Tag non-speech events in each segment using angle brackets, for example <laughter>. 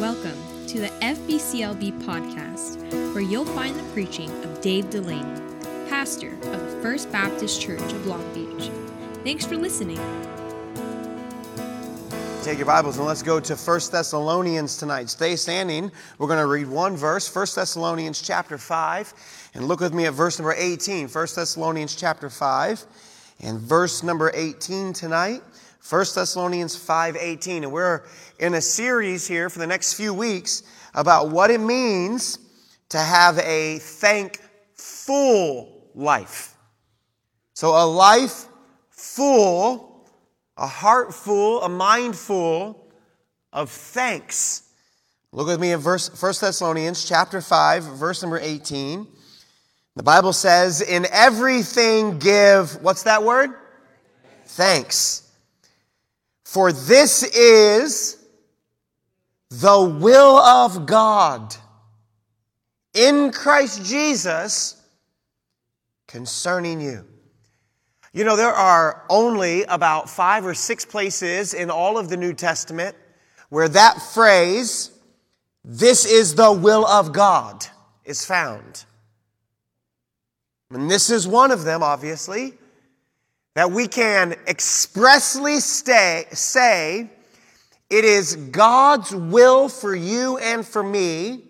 Welcome to the FBCLB podcast, where you'll find the preaching of Dave Delaney, pastor of the First Baptist Church of Long Beach. Thanks for listening. Take your Bibles and let's go to 1 Thessalonians tonight. Stay standing. We're going to read one verse, 1 Thessalonians chapter 5. And look with me at verse number 18. 1 Thessalonians chapter 5 and verse number 18 tonight. 1 Thessalonians 5:18 and we're in a series here for the next few weeks about what it means to have a thankful life. So a life full a heart full, a mind full of thanks. Look with me in verse 1 Thessalonians chapter 5, verse number 18. The Bible says, In everything give, what's that word? Thanks. For this is the will of God in Christ Jesus concerning you. You know, there are only about five or six places in all of the New Testament where that phrase, this is the will of God, is found. And this is one of them, obviously, that we can expressly stay, say, it is God's will for you and for me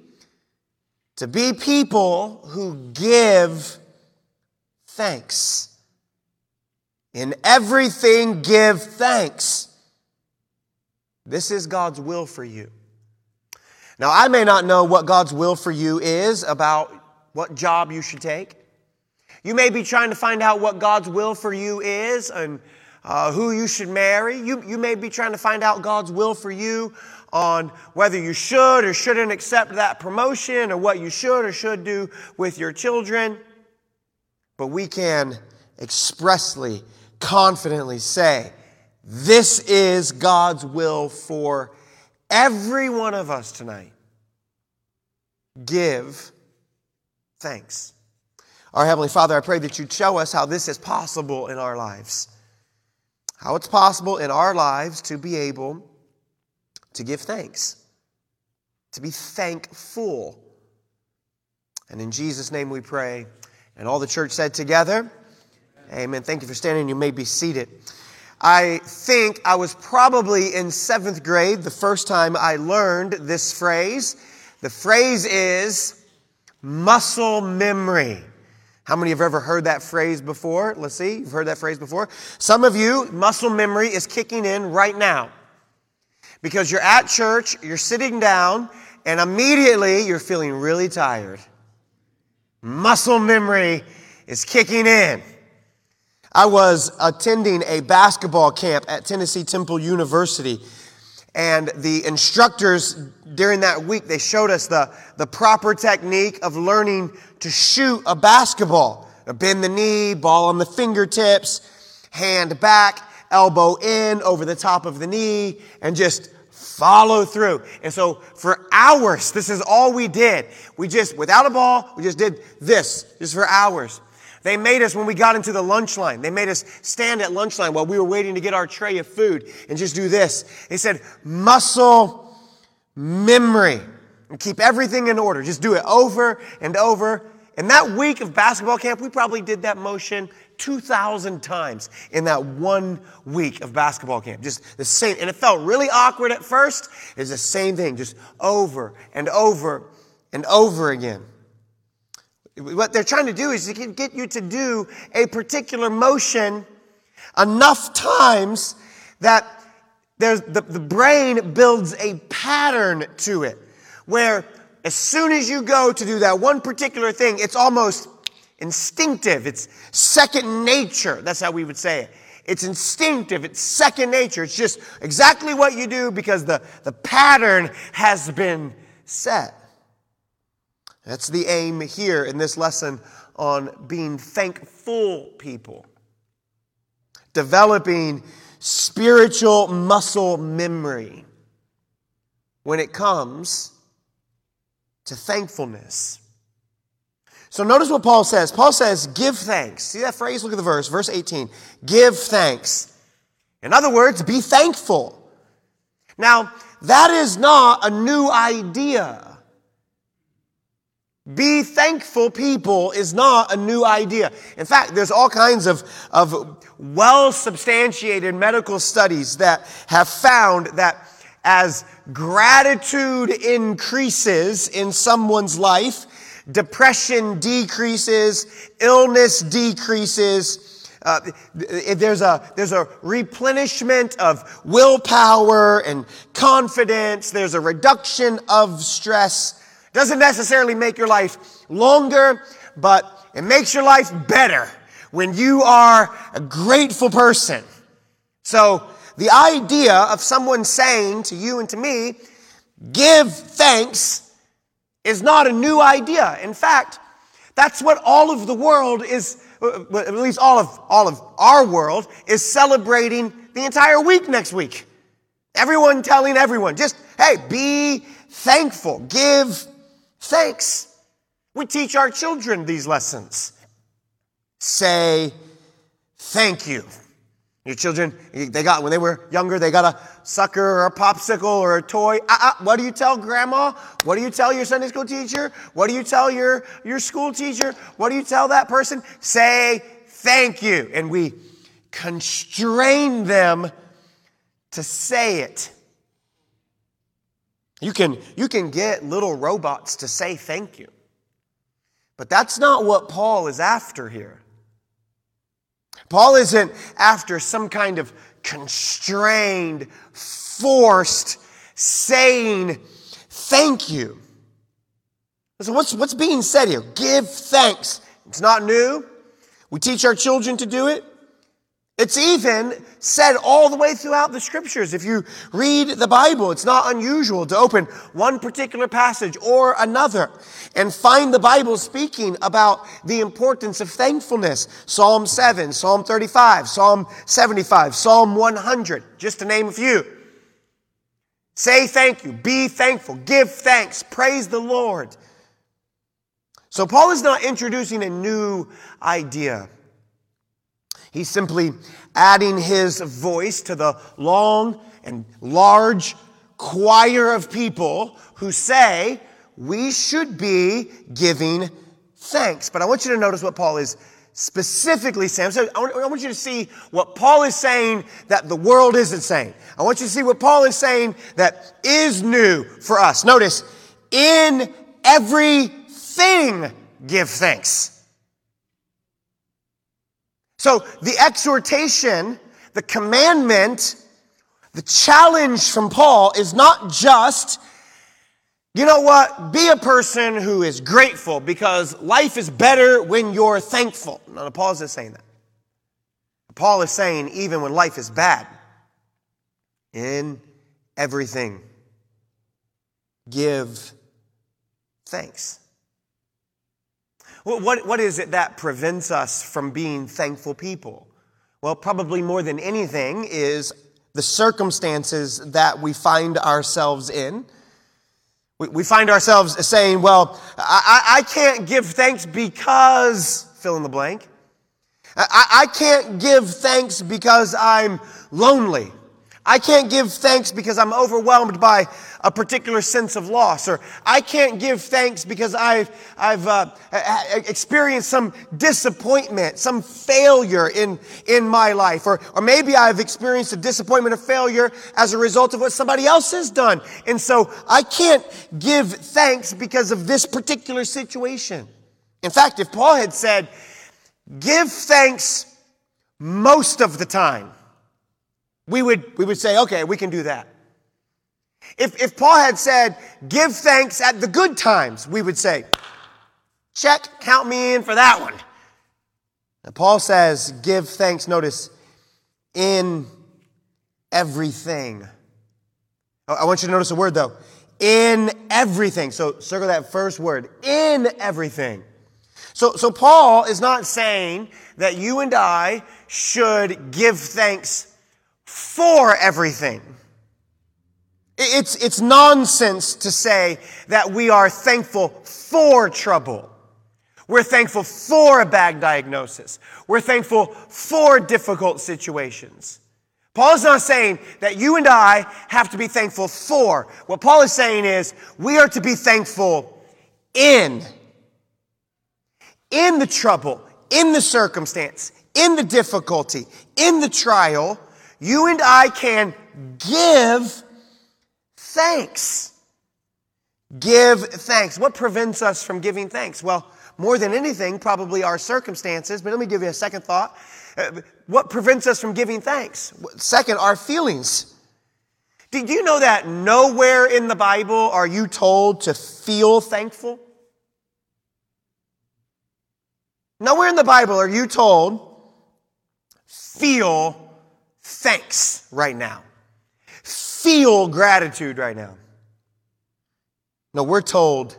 to be people who give thanks. In everything, give thanks. This is God's will for you. Now, I may not know what God's will for you is about what job you should take. You may be trying to find out what God's will for you is and uh, who you should marry. You, you may be trying to find out God's will for you on whether you should or shouldn't accept that promotion or what you should or should do with your children. But we can expressly confidently say, This is God's will for every one of us tonight. Give thanks. Our Heavenly Father, I pray that you'd show us how this is possible in our lives. How it's possible in our lives to be able to give thanks, to be thankful. And in Jesus' name we pray. And all the church said together, Amen. Thank you for standing. You may be seated. I think I was probably in seventh grade the first time I learned this phrase. The phrase is muscle memory. How many of you have ever heard that phrase before? Let's see. You've heard that phrase before. Some of you, muscle memory is kicking in right now. Because you're at church, you're sitting down, and immediately you're feeling really tired. Muscle memory is kicking in. I was attending a basketball camp at Tennessee Temple University. And the instructors during that week, they showed us the, the proper technique of learning to shoot a basketball. Bend the knee, ball on the fingertips, hand back, elbow in over the top of the knee, and just follow through. And so for hours, this is all we did. We just, without a ball, we just did this, just for hours. They made us, when we got into the lunch line, they made us stand at lunch line while we were waiting to get our tray of food and just do this. They said, muscle memory. And keep everything in order. Just do it over and over. In that week of basketball camp, we probably did that motion 2,000 times in that one week of basketball camp. Just the same. And it felt really awkward at first. It's the same thing, just over and over and over again. What they're trying to do is to get you to do a particular motion enough times that the, the brain builds a pattern to it where as soon as you go to do that one particular thing, it's almost instinctive. It's second nature. That's how we would say it. It's instinctive. It's second nature. It's just exactly what you do because the, the pattern has been set. That's the aim here in this lesson on being thankful people. Developing spiritual muscle memory when it comes to thankfulness. So notice what Paul says. Paul says, give thanks. See that phrase? Look at the verse, verse 18. Give thanks. In other words, be thankful. Now, that is not a new idea. Be thankful people is not a new idea. In fact, there's all kinds of, of well substantiated medical studies that have found that as gratitude increases in someone's life, depression decreases, illness decreases. Uh, there's a there's a replenishment of willpower and confidence. There's a reduction of stress. Doesn't necessarily make your life longer, but it makes your life better when you are a grateful person. So the idea of someone saying to you and to me, give thanks is not a new idea. In fact, that's what all of the world is, uh, at least all of, all of our world, is celebrating the entire week next week. Everyone telling everyone, just, hey, be thankful, give thanks. We teach our children these lessons. Say thank you. Your children, they got, when they were younger, they got a sucker or a popsicle or a toy. Uh, uh, what do you tell grandma? What do you tell your Sunday school teacher? What do you tell your, your school teacher? What do you tell that person? Say thank you. And we constrain them to say it. You can, you can get little robots to say thank you. But that's not what Paul is after here. Paul isn't after some kind of constrained, forced saying thank you. So what's, what's being said here? Give thanks. It's not new. We teach our children to do it. It's even said all the way throughout the scriptures. If you read the Bible, it's not unusual to open one particular passage or another and find the Bible speaking about the importance of thankfulness. Psalm 7, Psalm 35, Psalm 75, Psalm 100, just to name a few. Say thank you, be thankful, give thanks, praise the Lord. So Paul is not introducing a new idea. He's simply adding his voice to the long and large choir of people who say we should be giving thanks. But I want you to notice what Paul is specifically saying. So I want you to see what Paul is saying that the world isn't saying. I want you to see what Paul is saying that is new for us. Notice, in everything give thanks. So the exhortation, the commandment, the challenge from Paul is not just, you know what, be a person who is grateful because life is better when you're thankful. No, Paul isn't saying that. Paul is saying even when life is bad, in everything, give thanks. What, what is it that prevents us from being thankful people? Well, probably more than anything is the circumstances that we find ourselves in. We, we find ourselves saying, well, I, I can't give thanks because, fill in the blank. I, I can't give thanks because I'm lonely. I can't give thanks because I'm overwhelmed by a particular sense of loss, or I can't give thanks because I've, I've uh, experienced some disappointment, some failure in, in my life, or, or maybe I've experienced a disappointment or failure as a result of what somebody else has done. And so I can't give thanks because of this particular situation. In fact, if Paul had said, give thanks most of the time, we would, we would say, okay, we can do that. If, if Paul had said, give thanks at the good times, we would say, check, count me in for that one. And Paul says, give thanks, notice, in everything. I want you to notice a word though. In everything. So circle that first word. In everything. So, so Paul is not saying that you and I should give thanks for everything. It's, it's nonsense to say that we are thankful for trouble. We're thankful for a bad diagnosis. We're thankful for difficult situations. Paul is not saying that you and I have to be thankful for. What Paul is saying is we are to be thankful in. In the trouble, in the circumstance, in the difficulty, in the trial, you and I can give thanks. Give thanks. What prevents us from giving thanks? Well, more than anything, probably our circumstances, but let me give you a second thought. Uh, what prevents us from giving thanks? Second, our feelings. Did you know that nowhere in the Bible are you told to feel thankful? Nowhere in the Bible are you told, feel thanks right now. Feel gratitude right now. No, we're told,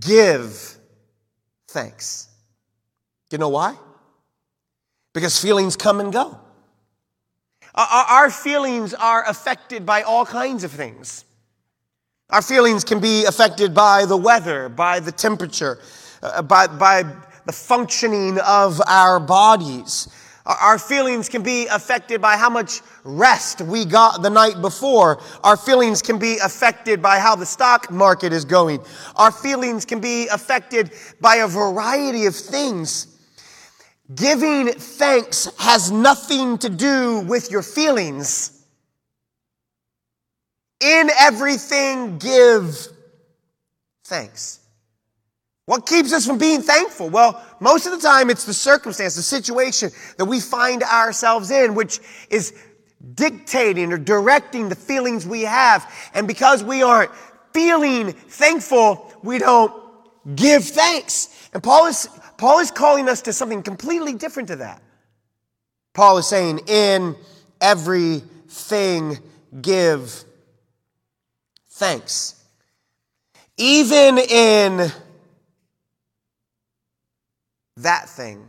give thanks. You know why? because feelings come and go. Our feelings are affected by all kinds of things. Our feelings can be affected by the weather, by the temperature, uh, by, by the functioning of our bodies. Our feelings can be affected by how much rest we got the night before. Our feelings can be affected by how the stock market is going. Our feelings can be affected by a variety of things. Giving thanks has nothing to do with your feelings. In everything, give thanks. What keeps us from being thankful? Well, most of the time it's the circumstance, the situation that we find ourselves in, which is dictating or directing the feelings we have. And because we aren't feeling thankful, we don't give thanks. And Paul is Paul is calling us to something completely different to that. Paul is saying, in everything, give thanks. Even in that thing,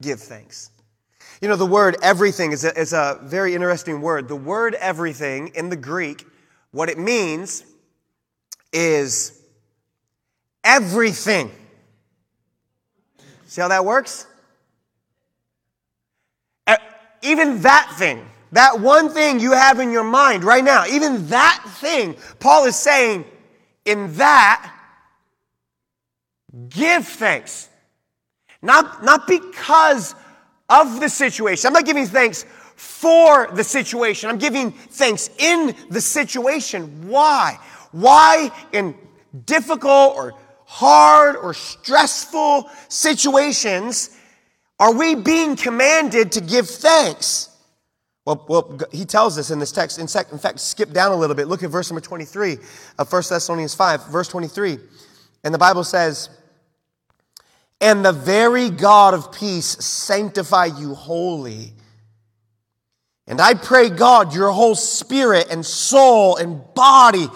give thanks. You know, the word everything is a, is a very interesting word. The word everything in the Greek, what it means is everything. See how that works? Even that thing, that one thing you have in your mind right now, even that thing, Paul is saying, in that, give thanks. Not, not because of the situation. I'm not giving thanks for the situation. I'm giving thanks in the situation. Why? Why in difficult or hard or stressful situations, are we being commanded to give thanks? Well, well, he tells us in this text. In fact, skip down a little bit. Look at verse number 23 of 1 Thessalonians 5, verse 23. And the Bible says, And the very God of peace sanctify you wholly. And I pray, God, your whole spirit and soul and body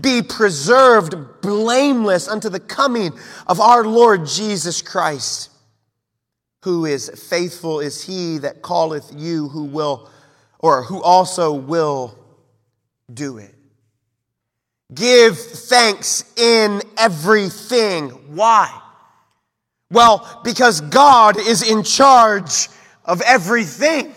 be preserved blameless unto the coming of our Lord Jesus Christ. Who is faithful is he that calleth you, who will, or who also will do it. Give thanks in everything. Why? Well, because God is in charge of everything.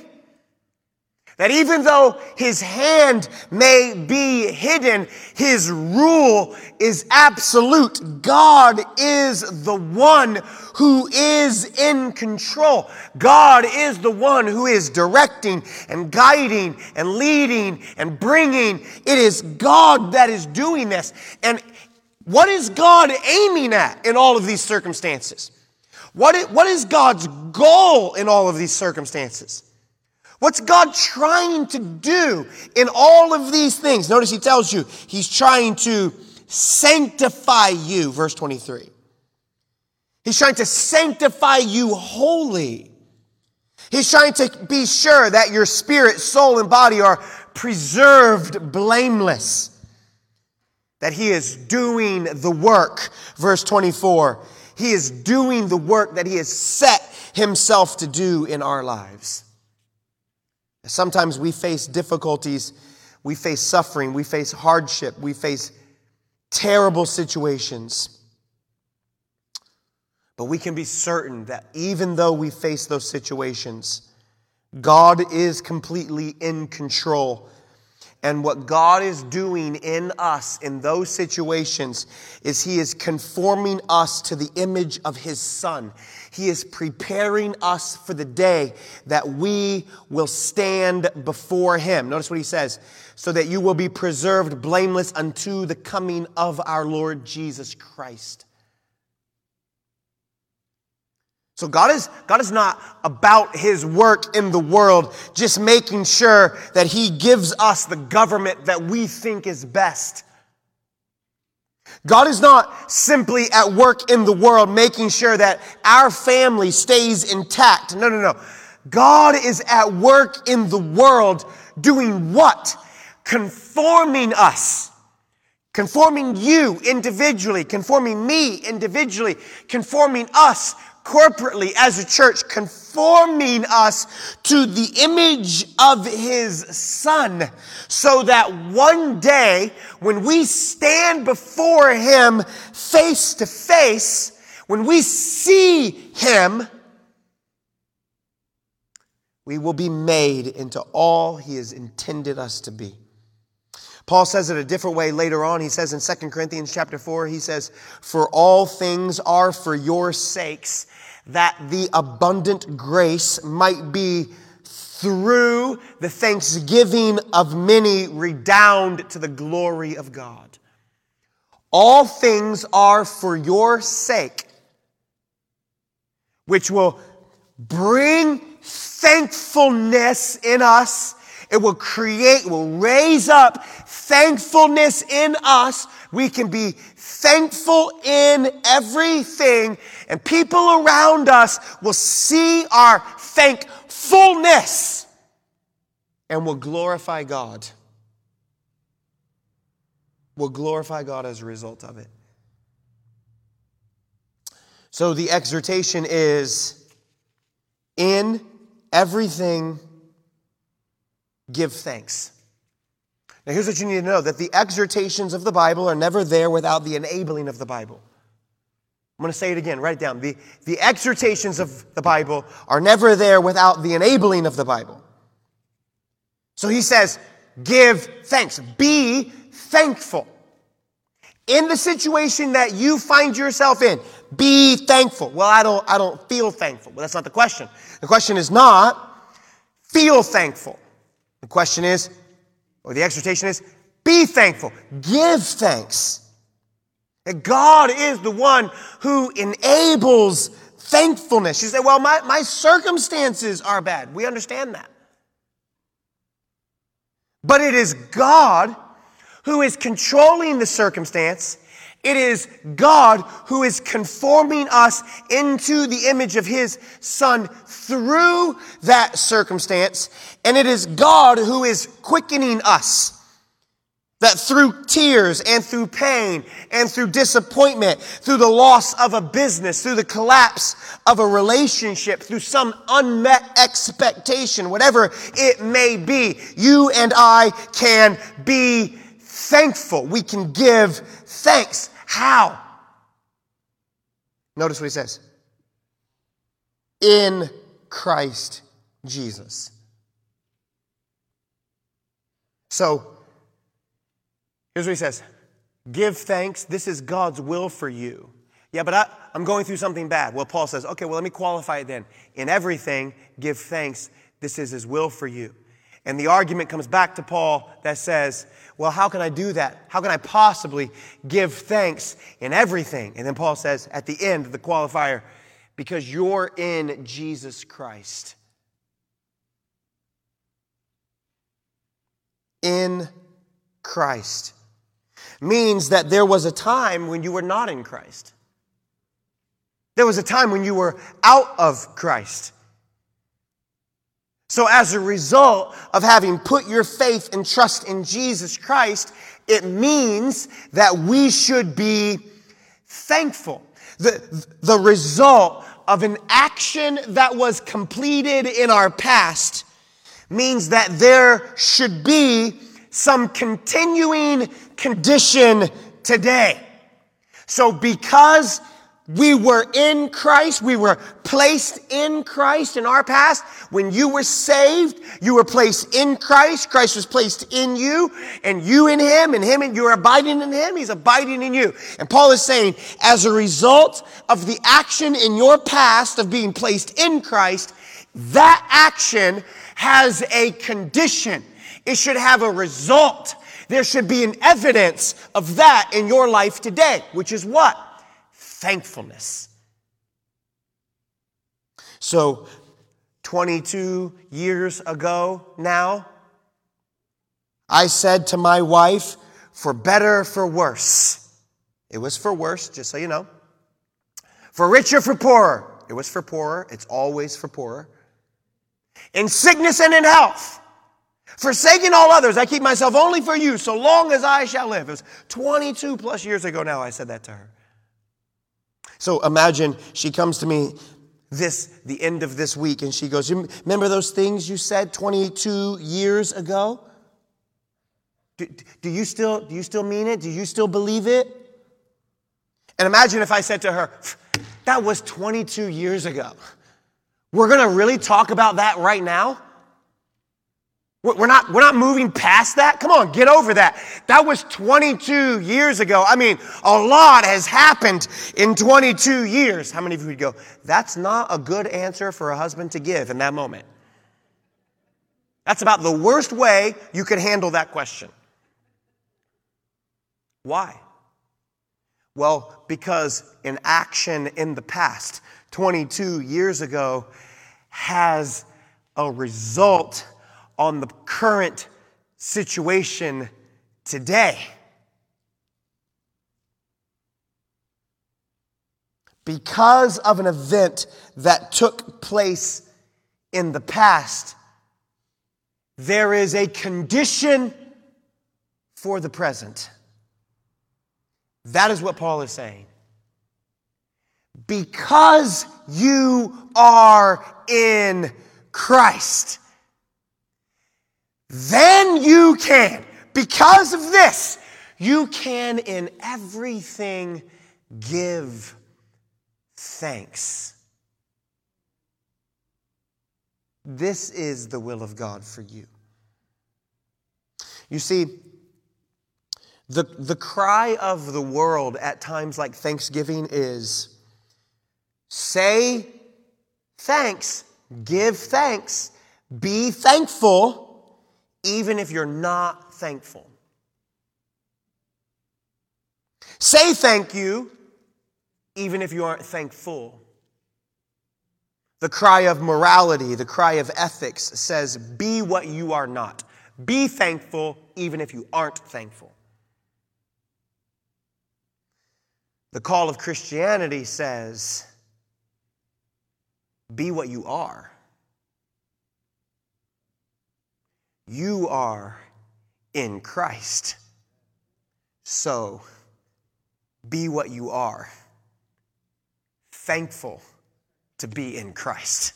That even though his hand may be hidden, his rule is absolute. God is the one who is in control. God is the one who is directing and guiding and leading and bringing. It is God that is doing this. And what is God aiming at in all of these circumstances? What is, what is God's goal in all of these circumstances? What's God trying to do in all of these things? Notice he tells you he's trying to sanctify you, verse 23. He's trying to sanctify you wholly. He's trying to be sure that your spirit, soul, and body are preserved blameless. That he is doing the work, verse 24. He is doing the work that he has set himself to do in our lives. Sometimes we face difficulties, we face suffering, we face hardship, we face terrible situations. But we can be certain that even though we face those situations, God is completely in control. And what God is doing in us in those situations is He is conforming us to the image of His Son. He is preparing us for the day that we will stand before Him. Notice what He says so that you will be preserved blameless unto the coming of our Lord Jesus Christ. So God is, God is not about his work in the world, just making sure that he gives us the government that we think is best. God is not simply at work in the world making sure that our family stays intact. No, no, no. God is at work in the world doing what? Conforming us. Conforming you individually, conforming me individually, conforming us corporately as a church, conforming us to the image of his son, so that one day when we stand before him face to face, when we see him, we will be made into all he has intended us to be. Paul says it a different way later on. He says in 2 Corinthians chapter 4, he says, For all things are for your sakes, that the abundant grace might be through the thanksgiving of many redound to the glory of God. All things are for your sake, which will bring thankfulness in us. It will create, will raise up thankfulness in us. We can be thankful in everything, and people around us will see our thankfulness and will glorify God. Will glorify God as a result of it. So the exhortation is in everything, give thanks. Now, here's what you need to know that the exhortations of the Bible are never there without the enabling of the Bible. I'm going to say it again, write it down. The, the exhortations of the Bible are never there without the enabling of the Bible. So he says, give thanks, be thankful. In the situation that you find yourself in, be thankful. Well, I don't, I don't feel thankful. Well, that's not the question. The question is not feel thankful. The question is, or the exhortation is be thankful, give thanks. That God is the one who enables thankfulness. You say, well, my, my circumstances are bad. We understand that. But it is God who is controlling the circumstance. It is God who is conforming us into the image of His Son through that circumstance. And it is God who is quickening us. That through tears and through pain and through disappointment, through the loss of a business, through the collapse of a relationship, through some unmet expectation, whatever it may be, you and I can be thankful. We can give thanks. How? Notice what he says. In Christ Jesus. So, here's what he says Give thanks. This is God's will for you. Yeah, but I, am going through something bad. Well, Paul says, okay, well, let me qualify it then. In everything, give thanks. This is his will for you. And the argument comes back to Paul that says, well, how can I do that? How can I possibly give thanks in everything? And then Paul says at the end the qualifier, because you're in Jesus Christ. In Christ means that there was a time when you were not in Christ. There was a time when you were out of Christ. So, as a result of having put your faith and trust in Jesus Christ, it means that we should be thankful. The, the result of an action that was completed in our past means that there should be some continuing condition today. So, because We were in Christ. We were placed in Christ in our past. When you were saved, you were placed in Christ. Christ was placed in you and you in him and him and you're abiding in him. He's abiding in you. And Paul is saying, as a result of the action in your past of being placed in Christ, that action has a condition. It should have a result. There should be an evidence of that in your life today, which is what? Thankfulness. So, 22 years ago now, I said to my wife, for better, for worse. It was for worse, just so you know. For richer, for poorer. It was for poorer. It's always for poorer. In sickness and in health. Forsaking all others, I keep myself only for you, so long as I shall live. It was 22 plus years ago now I said that to her. So imagine she comes to me this the end of this week and she goes, "Remember those things you said 22 years ago? Do, do, you still do you still mean it? Do you still believe it?" And imagine if I said to her, "That was 22 years ago. We're to really talk about that right now?" We're not, we're not moving past that. Come on, get over that. That was 22 years ago. I mean, a lot has happened in 22 years. How many of you would go, that's not a good answer for a husband to give in that moment? That's about the worst way you could handle that question. Why? Well, because an action in the past, 22 years ago, has a result on the current situation today. Because of an event that took place in the past, there is a condition for the present. That is what Paul is saying. Because you are in Christ. Then you can, because of this, you can in everything give thanks. This is the will of God for you. You see, the, the cry of the world at times like Thanksgiving is say thanks, give thanks, be thankful even if you're not thankful. Say thank you, even if you aren't thankful. The cry of morality, the cry of ethics says, be what you are not. Be thankful, even if you aren't thankful. The call of Christianity says, be what you are. You are in Christ. So be what you are. Thankful to be in Christ.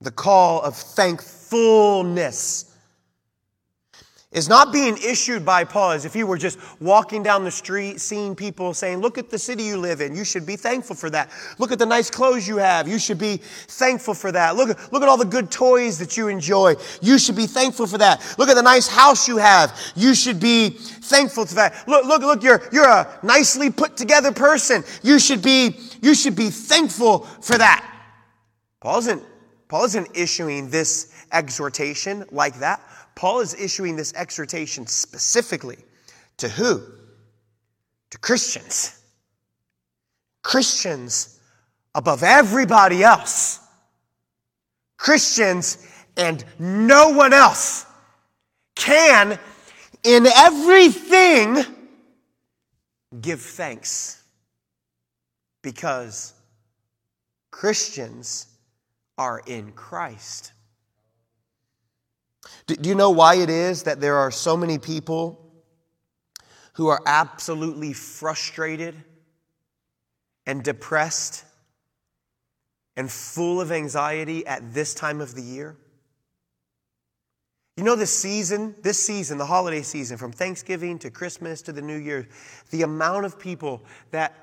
The call of thankfulness is not being issued by Paul as if he were just walking down the street, seeing people saying, Look at the city you live in. You should be thankful for that. Look at the nice clothes you have. You should be thankful for that. Look, look at all the good toys that you enjoy. You should be thankful for that. Look at the nice house you have. You should be thankful for that. Look, look, look, you're, you're a nicely put together person. You should be, you should be thankful for that. Paul isn't, Paul isn't issuing this exhortation like that. Paul is issuing this exhortation specifically to who? To Christians. Christians above everybody else. Christians and no one else can, in everything, give thanks because Christians are in Christ. Do you know why it is that there are so many people who are absolutely frustrated and depressed and full of anxiety at this time of the year? You know, this season, this season, the holiday season, from Thanksgiving to Christmas to the New Year, the amount of people that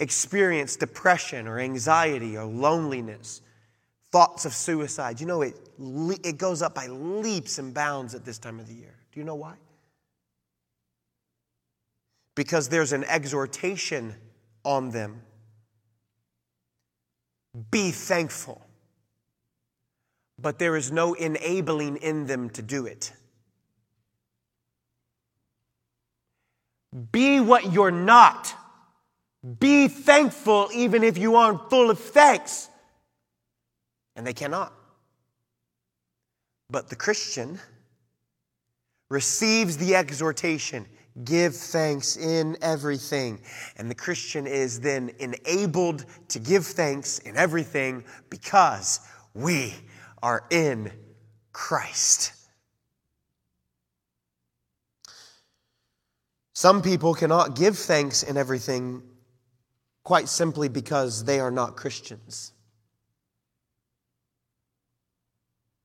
experience depression or anxiety or loneliness, thoughts of suicide, you know, it, it goes up by leaps and bounds at this time of the year. Do you know why? Because there's an exhortation on them. Be thankful but there is no enabling in them to do it. Be what you're not. Be thankful even if you aren't full of thanks. And they cannot. But the Christian receives the exhortation give thanks in everything. And the Christian is then enabled to give thanks in everything because we are in Christ. Some people cannot give thanks in everything quite simply because they are not Christians.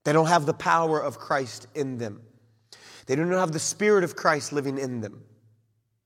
They don't have the power of Christ in them. They do not have the Spirit of Christ living in them.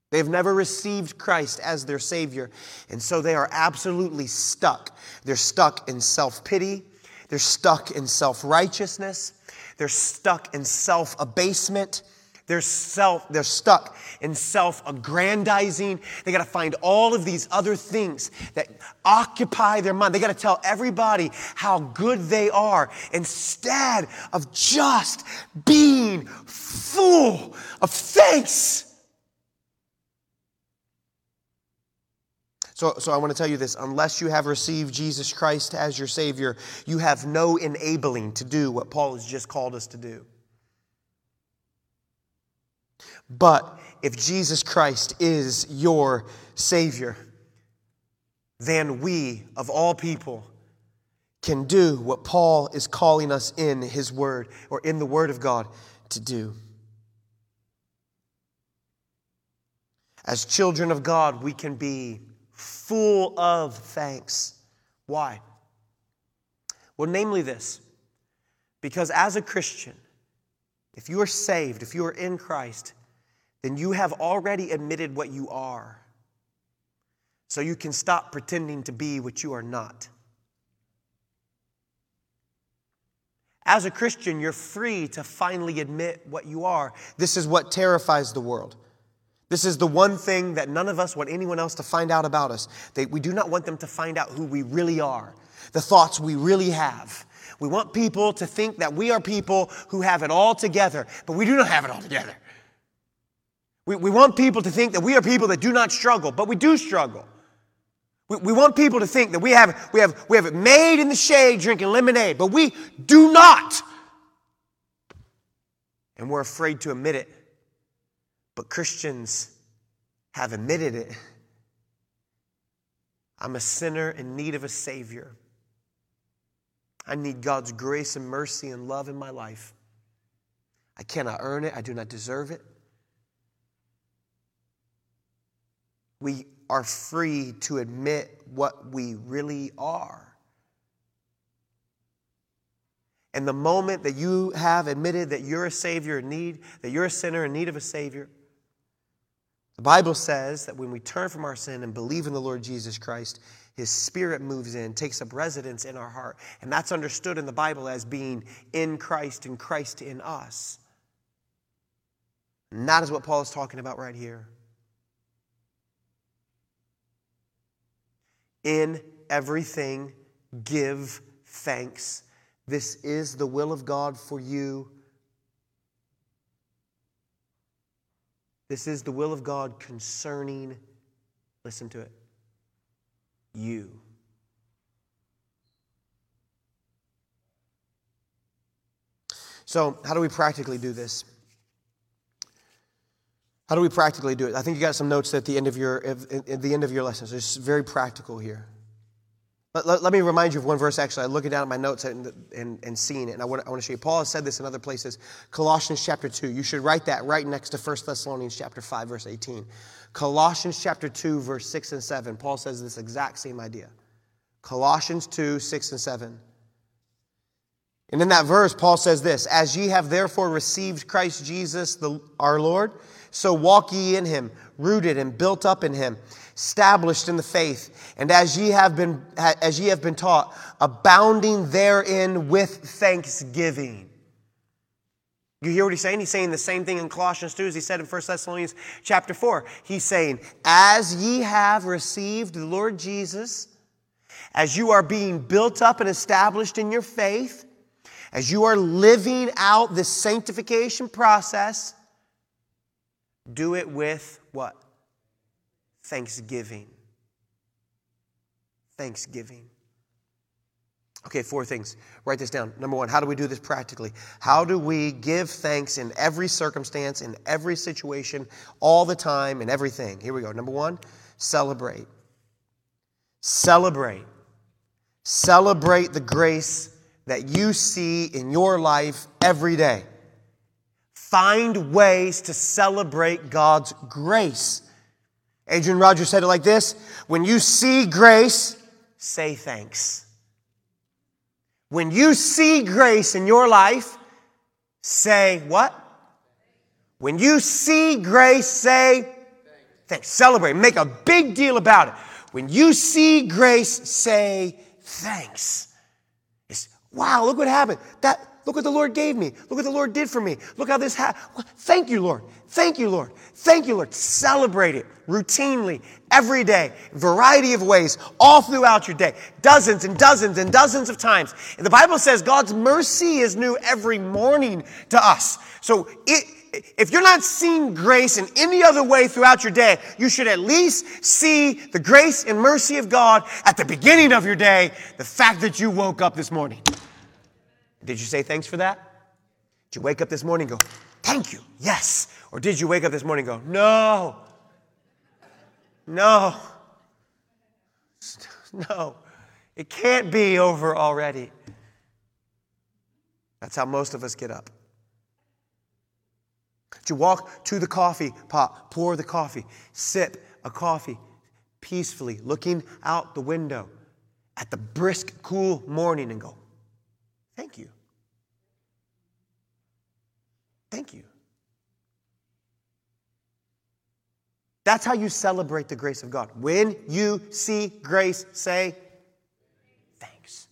They've never received Christ as their Savior, and so they are absolutely stuck. They're stuck in self pity, they're stuck in self righteousness. They're stuck in self abasement. They're, self, they're stuck in self aggrandizing. They got to find all of these other things that occupy their mind. They got to tell everybody how good they are instead of just being full of thanks. So, so I want to tell you this unless you have received Jesus Christ as your Savior, you have no enabling to do what Paul has just called us to do. But if Jesus Christ is your Savior, then we, of all people, can do what Paul is calling us in his word or in the word of God to do. As children of God, we can be full of thanks. Why? Well, namely this because as a Christian, if you are saved, if you are in Christ, then you have already admitted what you are. So you can stop pretending to be what you are not. As a Christian, you're free to finally admit what you are. This is what terrifies the world. This is the one thing that none of us want anyone else to find out about us. They, we do not want them to find out who we really are, the thoughts we really have. We want people to think that we are people who have it all together, but we do not have it all together. We, we want people to think that we are people that do not struggle, but we do struggle. We, we want people to think that we have, we, have, we have it made in the shade drinking lemonade, but we do not. And we're afraid to admit it. But Christians have admitted it. I'm a sinner in need of a Savior. I need God's grace and mercy and love in my life. I cannot earn it, I do not deserve it. We are free to admit what we really are. And the moment that you have admitted that you're a Savior in need, that you're a sinner in need of a Savior, the Bible says that when we turn from our sin and believe in the Lord Jesus Christ, his spirit moves in, takes up residence in our heart. And that's understood in the Bible as being in Christ and Christ in us. And that is what Paul is talking about right here. In everything, give thanks. This is the will of God for you This is the will of God concerning, listen to it, you. So, how do we practically do this? How do we practically do it? I think you got some notes at the end of your at the end of your lessons. It's very practical here. Let, let, let, me remind you of one verse, actually. I'm looking down at my notes and, and, and seeing it, and I want, I want to show you. Paul has said this in other places. Colossians chapter 2. You should write that right next to 1 Thessalonians chapter 5, verse 18. Colossians chapter 2, verse 6 and 7. Paul says this exact same idea. Colossians 2, 6 and 7. And in that verse, Paul says this As ye have therefore received Christ Jesus the, our Lord, so walk ye in him, rooted and built up in him, established in the faith, and as ye have been, as ye have been taught, abounding therein with thanksgiving. You hear what he's saying? He's saying the same thing in Colossians 2 as he said in 1 Thessalonians chapter 4. He's saying, As ye have received the Lord Jesus, as you are being built up and established in your faith, as you are living out this sanctification process, do it with what? Thanksgiving. Thanksgiving. Okay, four things. Write this down. Number one, how do we do this practically? How do we give thanks in every circumstance, in every situation, all the time, in everything? Here we go. Number one, celebrate. Celebrate. Celebrate the grace that you see in your life every day. Find ways to celebrate God's grace. Adrian Rogers said it like this When you see grace, say thanks. When you see grace in your life, say what? When you see grace, say thanks. Celebrate. Make a big deal about it. When you see grace, say thanks. It's, wow, look what happened. That Look what the Lord gave me. Look what the Lord did for me. Look how this happened. Thank you, Lord. Thank you, Lord. Thank you, Lord. Celebrate it routinely, every day, variety of ways, all throughout your day, dozens and dozens and dozens of times. And the Bible says God's mercy is new every morning to us. So it, if you're not seeing grace in any other way throughout your day, you should at least see the grace and mercy of God at the beginning of your day, the fact that you woke up this morning. Did you say thanks for that? Did you wake up this morning and go, thank you, yes? Or did you wake up this morning and go, no, no, <laughs> no, it can't be over already? That's how most of us get up. Did you walk to the coffee pot, pour the coffee, sip a coffee peacefully, looking out the window at the brisk, cool morning and go, Thank you. Thank you. That's how you celebrate the grace of God. When you see grace, say thanks.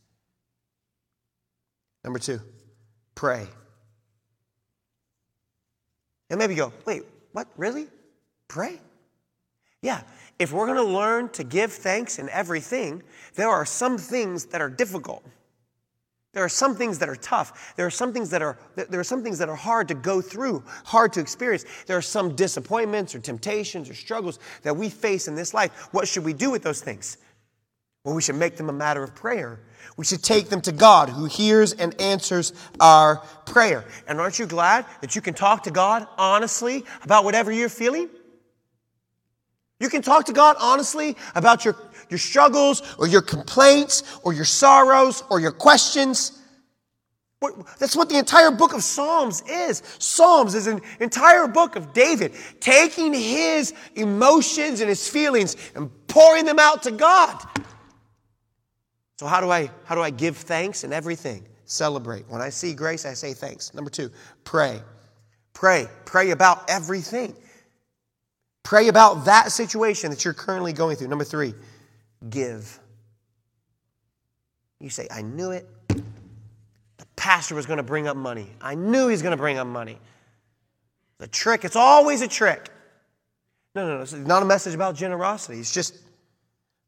Number two, pray. And maybe go, wait, what? Really? Pray? Yeah, if we're going to learn to give thanks in everything, there are some things that are difficult. There are some things that are tough. There are some things that are there are some things that are hard to go through, hard to experience. There are some disappointments or temptations or struggles that we face in this life. What should we do with those things? Well, we should make them a matter of prayer. We should take them to God who hears and answers our prayer. And aren't you glad that you can talk to God honestly about whatever you're feeling? You can talk to God honestly about your, your struggles or your complaints or your sorrows or your questions. That's what the entire book of Psalms is. Psalms is an entire book of David taking his emotions and his feelings and pouring them out to God. So how do I how do I give thanks in everything? Celebrate. When I see grace, I say thanks. Number 2, pray. Pray. Pray about everything. Pray about that situation that you're currently going through. Number three, give. You say, I knew it. The pastor was going to bring up money. I knew he's going to bring up money. The trick, it's always a trick. No, no, no. It's not a message about generosity. It's just,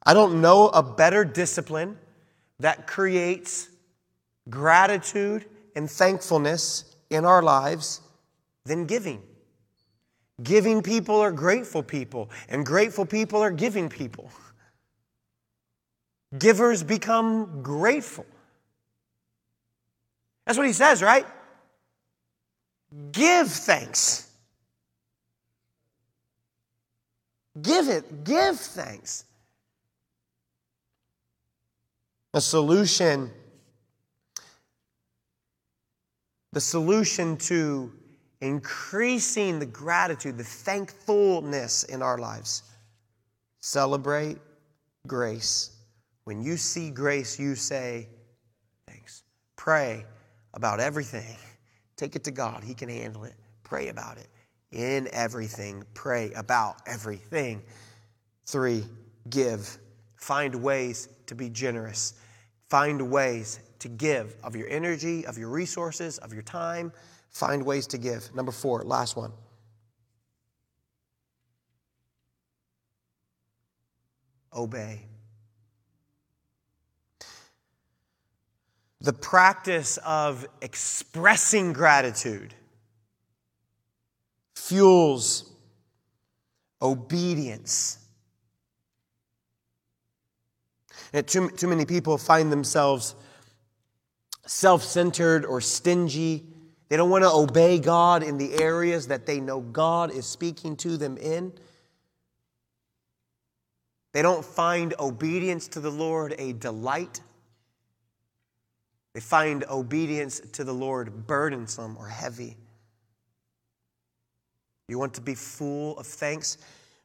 I don't know a better discipline that creates gratitude and thankfulness in our lives than giving. Giving people are grateful people, and grateful people are giving people. <laughs> Givers become grateful. That's what he says, right? Give thanks. Give it, give thanks. A solution, the solution to increasing the gratitude, the thankfulness in our lives. Celebrate grace. When you see grace, you say thanks. Pray about everything. <laughs> Take it to God, He can handle it. Pray about it. In everything, pray about everything. Three, give. Find ways to be generous. Find ways to give of your energy, of your resources, of your time. Find ways to give. Number four, last one. Obey. The practice of expressing gratitude fuels obedience. And too, too many people find themselves self centered or stingy. They don't want to obey God in the areas that they know God is speaking to them in. They don't find obedience to the Lord a delight. They find obedience to the Lord burdensome or heavy. You want to be full of thanks?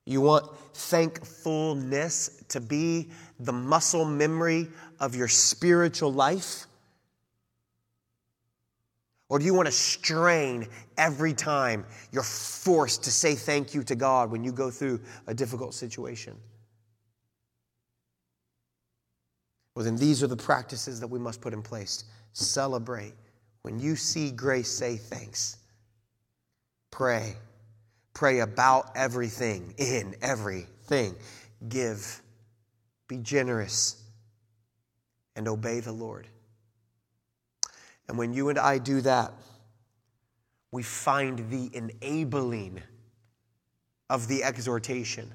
You want thankfulness to be the muscle memory of your spiritual life? Or do you want to strain every time you're forced to say thank you to God when you go through a difficult situation? Well, then these are the practices that we must put in place. Celebrate. When you see grace, say thanks. Pray. Pray about everything, in everything. Give. Be generous. And obey the Lord. And when you and I do that, we find the enabling of the exhortation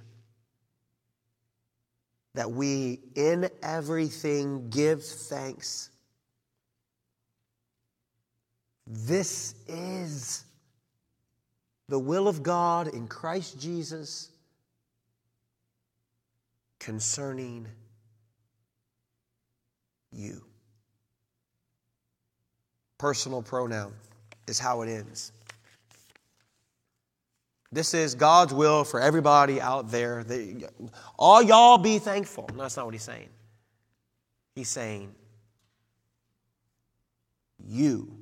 that we in everything give thanks. This is the will of God in Christ Jesus concerning you. Personal pronoun is how it ends. This is God's will for everybody out there. All y'all be thankful. No, that's not what he's saying. He's saying, you.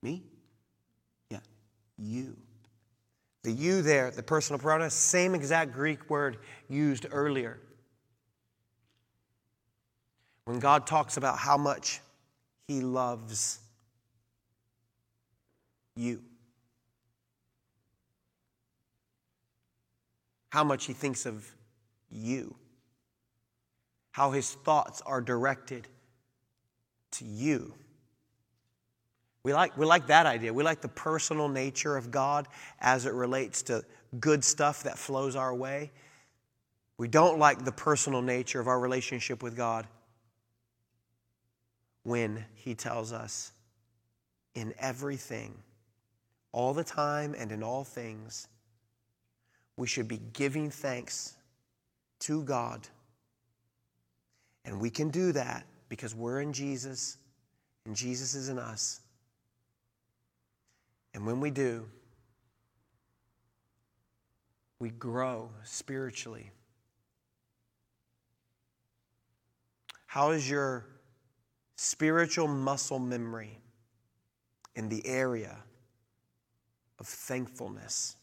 Me? Yeah, you. The you there, the personal pronoun, same exact Greek word used earlier. When God talks about how much he loves you. How much he thinks of you. How his thoughts are directed to you. We like, we like that idea. We like the personal nature of God as it relates to good stuff that flows our way. We don't like the personal nature of our relationship with God when He tells us, in everything, all the time and in all things, we should be giving thanks to God. And we can do that because we're in Jesus and Jesus is in us. And when we do, we grow spiritually. How is your spiritual muscle memory in the area of thankfulness.